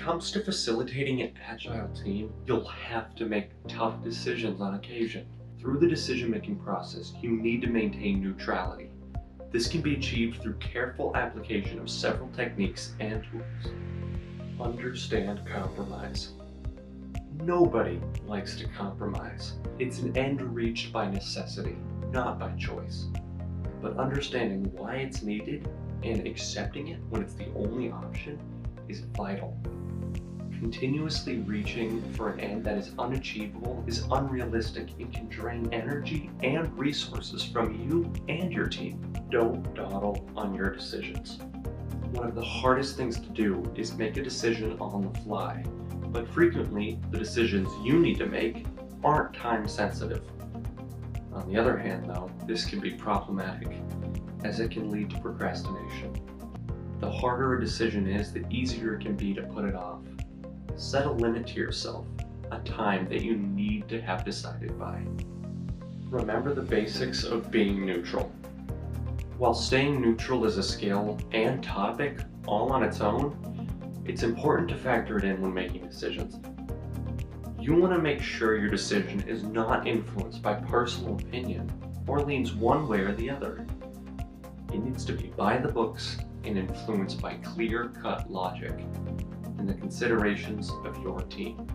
comes to facilitating an agile team, you'll have to make tough decisions on occasion. Through the decision making process, you need to maintain neutrality. This can be achieved through careful application of several techniques and tools. Understand compromise. Nobody likes to compromise. It's an end reached by necessity, not by choice. But understanding why it's needed and accepting it when it's the only option is vital. Continuously reaching for an end that is unachievable is unrealistic and can drain energy and resources from you and your team. Don't dawdle on your decisions. One of the hardest things to do is make a decision on the fly, but frequently the decisions you need to make aren't time sensitive. On the other hand, though, this can be problematic as it can lead to procrastination. The harder a decision is, the easier it can be to put it off. Set a limit to yourself, a time that you need to have decided by. Remember the basics of being neutral. While staying neutral is a skill and topic all on its own, it's important to factor it in when making decisions. You want to make sure your decision is not influenced by personal opinion or leans one way or the other. It needs to be by the books and influenced by clear cut logic and the considerations of your team.